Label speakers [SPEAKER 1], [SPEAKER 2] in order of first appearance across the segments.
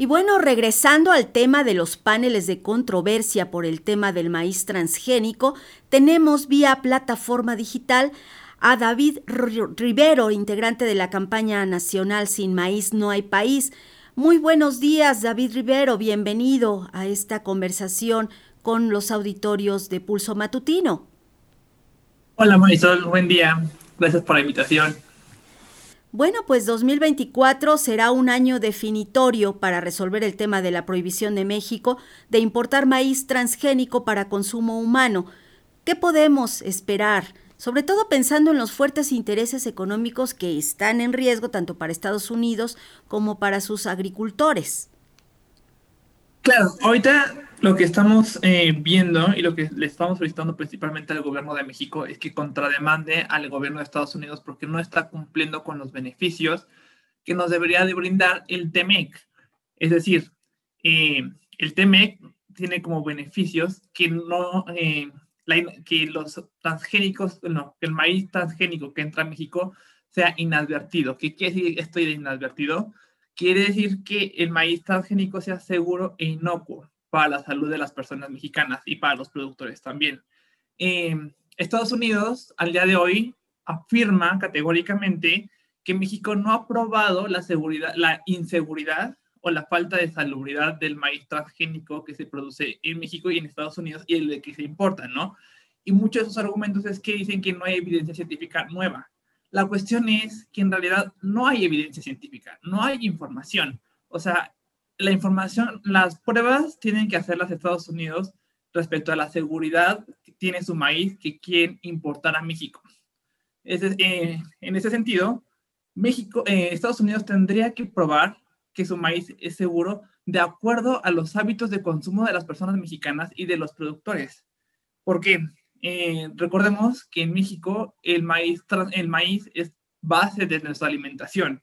[SPEAKER 1] Y bueno, regresando al tema de los paneles de controversia por el tema del maíz transgénico, tenemos vía plataforma digital a David Rivero, integrante de la campaña nacional Sin Maíz No hay País. Muy buenos días, David Rivero, bienvenido a esta conversación con los auditorios de Pulso Matutino.
[SPEAKER 2] Hola Marisol, buen día. Gracias por la invitación.
[SPEAKER 1] Bueno, pues 2024 será un año definitorio para resolver el tema de la prohibición de México de importar maíz transgénico para consumo humano. ¿Qué podemos esperar? Sobre todo pensando en los fuertes intereses económicos que están en riesgo tanto para Estados Unidos como para sus agricultores.
[SPEAKER 2] Claro, ahorita lo que estamos eh, viendo y lo que le estamos solicitando principalmente al gobierno de México es que contrademande al gobierno de Estados Unidos porque no está cumpliendo con los beneficios que nos debería de brindar el TEMEC. Es decir, eh, el TEMEC tiene como beneficios que no eh, que los transgénicos, no, que el maíz transgénico que entra a México sea inadvertido. ¿Qué quiere decir esto de inadvertido? Quiere decir que el maíz transgénico sea seguro e inocuo para la salud de las personas mexicanas y para los productores también. Eh, Estados Unidos, al día de hoy, afirma categóricamente que México no ha probado la, seguridad, la inseguridad o la falta de salubridad del maíz transgénico que se produce en México y en Estados Unidos y el de que se importa, ¿no? Y muchos de esos argumentos es que dicen que no hay evidencia científica nueva. La cuestión es que en realidad no hay evidencia científica, no hay información. O sea, la información, las pruebas tienen que hacerlas Estados Unidos respecto a la seguridad que tiene su maíz que quieren importar a México. Es, eh, en ese sentido, México, eh, Estados Unidos tendría que probar que su maíz es seguro de acuerdo a los hábitos de consumo de las personas mexicanas y de los productores. Porque eh, recordemos que en México el maíz es base de nuestra alimentación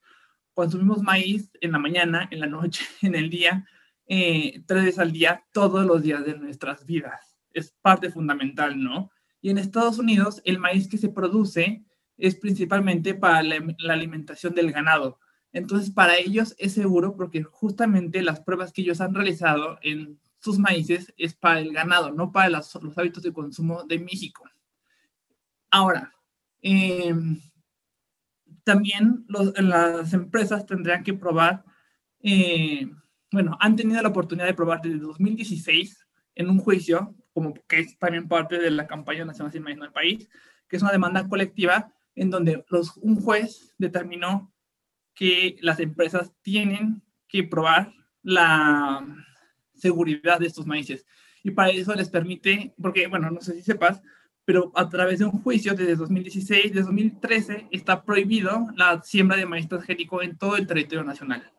[SPEAKER 2] consumimos maíz en la mañana, en la noche, en el día, eh, tres veces al día, todos los días de nuestras vidas. Es parte fundamental, ¿no? Y en Estados Unidos, el maíz que se produce es principalmente para la, alimentación del ganado. Entonces, para ellos es seguro porque justamente las pruebas que ellos han realizado en sus maíces es para el ganado, no para los hábitos de consumo de México. Ahora, eh, también las empresas tendrían que probar, eh, bueno, han tenido la oportunidad de probar desde 2016 en un juicio, como que es también parte de la campaña nacional sin maíz del país, que es una demanda colectiva en donde los, un juez determinó que las empresas tienen que probar la seguridad de estos maíces. Y para eso les permite, porque, bueno, no sé si sepas, pero a través de un juicio desde 2016, desde 2013, está prohibido la siembra de maíz transgénico en todo el territorio nacional.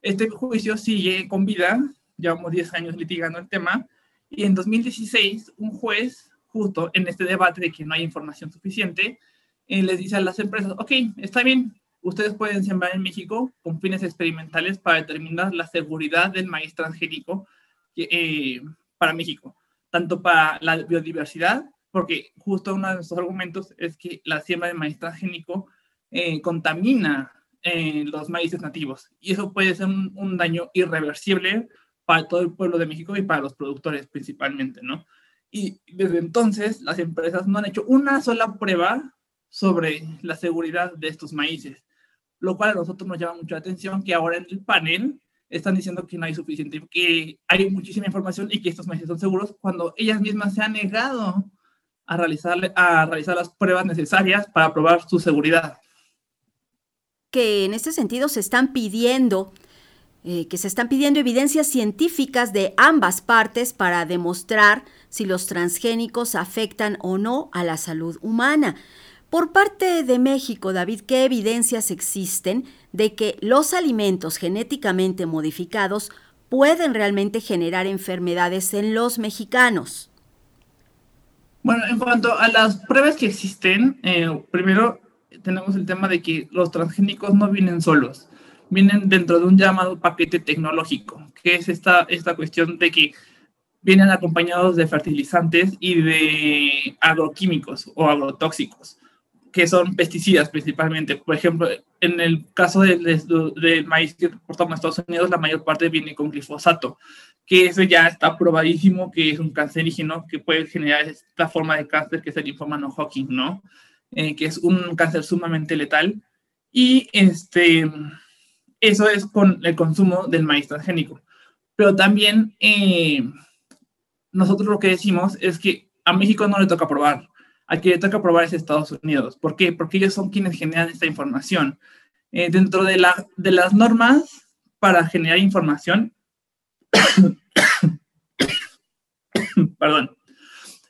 [SPEAKER 2] Este juicio sigue con vida, llevamos 10 años litigando el tema, y en 2016 un juez, justo en este debate de que no hay información suficiente, eh, les dice a las empresas, ok, está bien, ustedes pueden sembrar en México con fines experimentales para determinar la seguridad del maíz transgénico eh, para México, tanto para la biodiversidad porque justo uno de nuestros argumentos es que la siembra de maíz transgénico eh, contamina eh, los maíces nativos y eso puede ser un, daño irreversible para todo el pueblo de México y para los productores principalmente, ¿no? Y desde entonces las empresas no han hecho una sola prueba sobre la seguridad de estos maíces, lo cual a nosotros nos llama mucho la atención que ahora en el panel están diciendo que no hay suficiente, que hay muchísima información y que estos maíces son seguros cuando ellas mismas se han negado a, realizarle, a realizar las pruebas necesarias para probar su seguridad.
[SPEAKER 1] Que en este sentido se están pidiendo eh, que se están pidiendo evidencias científicas de ambas partes para demostrar si los transgénicos afectan o no a la salud humana. Por parte de México, David, ¿qué evidencias existen de que los alimentos genéticamente modificados pueden realmente generar enfermedades en los mexicanos?
[SPEAKER 2] Bueno, en cuanto a las pruebas que existen, eh, primero tenemos el tema de que los transgénicos no vienen solos, vienen dentro de un llamado paquete tecnológico, que es esta, esta cuestión de que vienen acompañados de fertilizantes y de agroquímicos o agrotóxicos. Que son pesticidas principalmente. Por ejemplo, en el caso del, maíz que exportamos a Estados Unidos, la mayor parte viene con glifosato, que eso ya está probadísimo que es un cancerígeno que puede generar esta forma de cáncer que es el linfoma no Hawking, ¿no? Eh, que es un cáncer sumamente letal. Y este, eso es con el consumo del maíz transgénico. Pero también eh, nosotros lo que decimos es que a México no le toca probar a quien le toca probar es Estados Unidos. ¿Por qué? Porque ellos son quienes generan esta información. Eh, dentro de, la, las normas para generar información, perdón,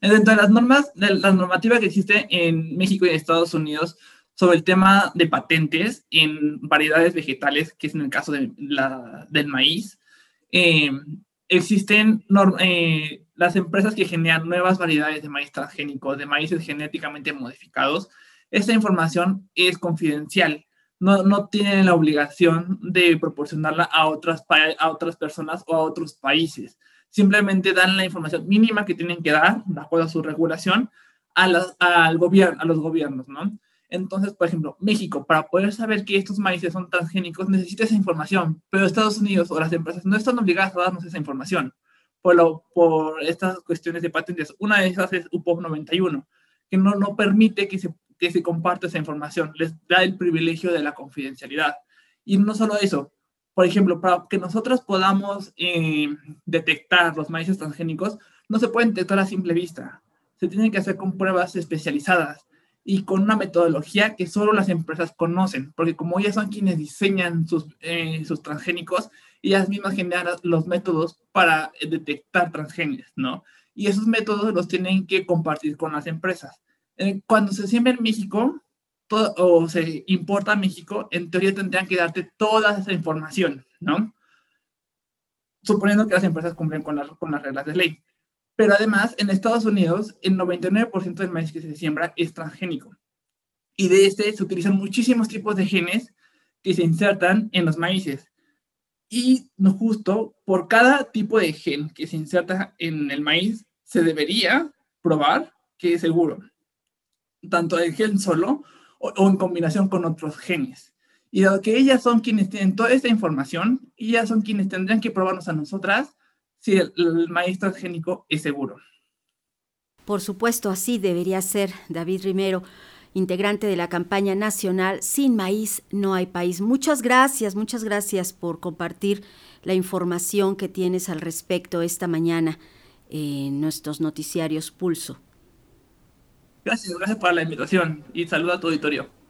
[SPEAKER 2] eh, dentro de las normas, de la normativa que existe en México y Estados Unidos sobre el tema de patentes en variedades vegetales, que es en el caso del maíz, eh, existen eh, las empresas que generan nuevas variedades de maíz transgénico, de maíces genéticamente modificados. Esta información es confidencial. No, no tienen la obligación de proporcionarla a otras, a otras personas o a otros países. Simplemente dan la información mínima que tienen que dar, de acuerdo a su regulación, a, al gobierno, a los gobiernos, ¿no? Entonces, por ejemplo, México, para poder saber que estos maíces son transgénicos, necesita esa información, pero Estados Unidos o las empresas no están obligadas a darnos esa información por, lo, por estas cuestiones de patentes. Una de esas es UPOP 91, que no, no permite que se, que se comparta esa información, les da el privilegio de la confidencialidad. Y no solo eso, por ejemplo, para que nosotros podamos eh, detectar los maíces transgénicos, no se pueden detectar a simple vista. Se tienen que hacer con pruebas especializadas y con una metodología que solo las empresas conocen, porque como ellas son quienes diseñan sus, eh, sus transgénicos, ellas mismas generan los métodos para detectar transgénicos, ¿no? Y esos métodos los tienen que compartir con las empresas. Eh, cuando se siembra en México todo, o se importa a México, en teoría tendrían que darte toda esa información, ¿no? Suponiendo que las empresas cumplen con, con las reglas de ley. Pero además, en Estados Unidos, el 99% del maíz que se siembra es transgénico. Y de este se utilizan muchísimos tipos de genes que se insertan en los maíces. Y justo por cada tipo de gen que se inserta en el maíz, se debería probar que es seguro. Tanto el gen solo o, o en combinación con otros genes. Y dado que ellas son quienes tienen toda esta información, ellas son quienes tendrían que probarnos a nosotras si el, el maíz transgénico es seguro.
[SPEAKER 1] Por supuesto, así debería ser, David Rimero, integrante de la campaña nacional Sin Maíz no hay país. Muchas gracias, muchas gracias por compartir la información que tienes al respecto esta mañana en nuestros noticiarios Pulso.
[SPEAKER 2] Gracias, gracias por la invitación y saludo a tu auditorio.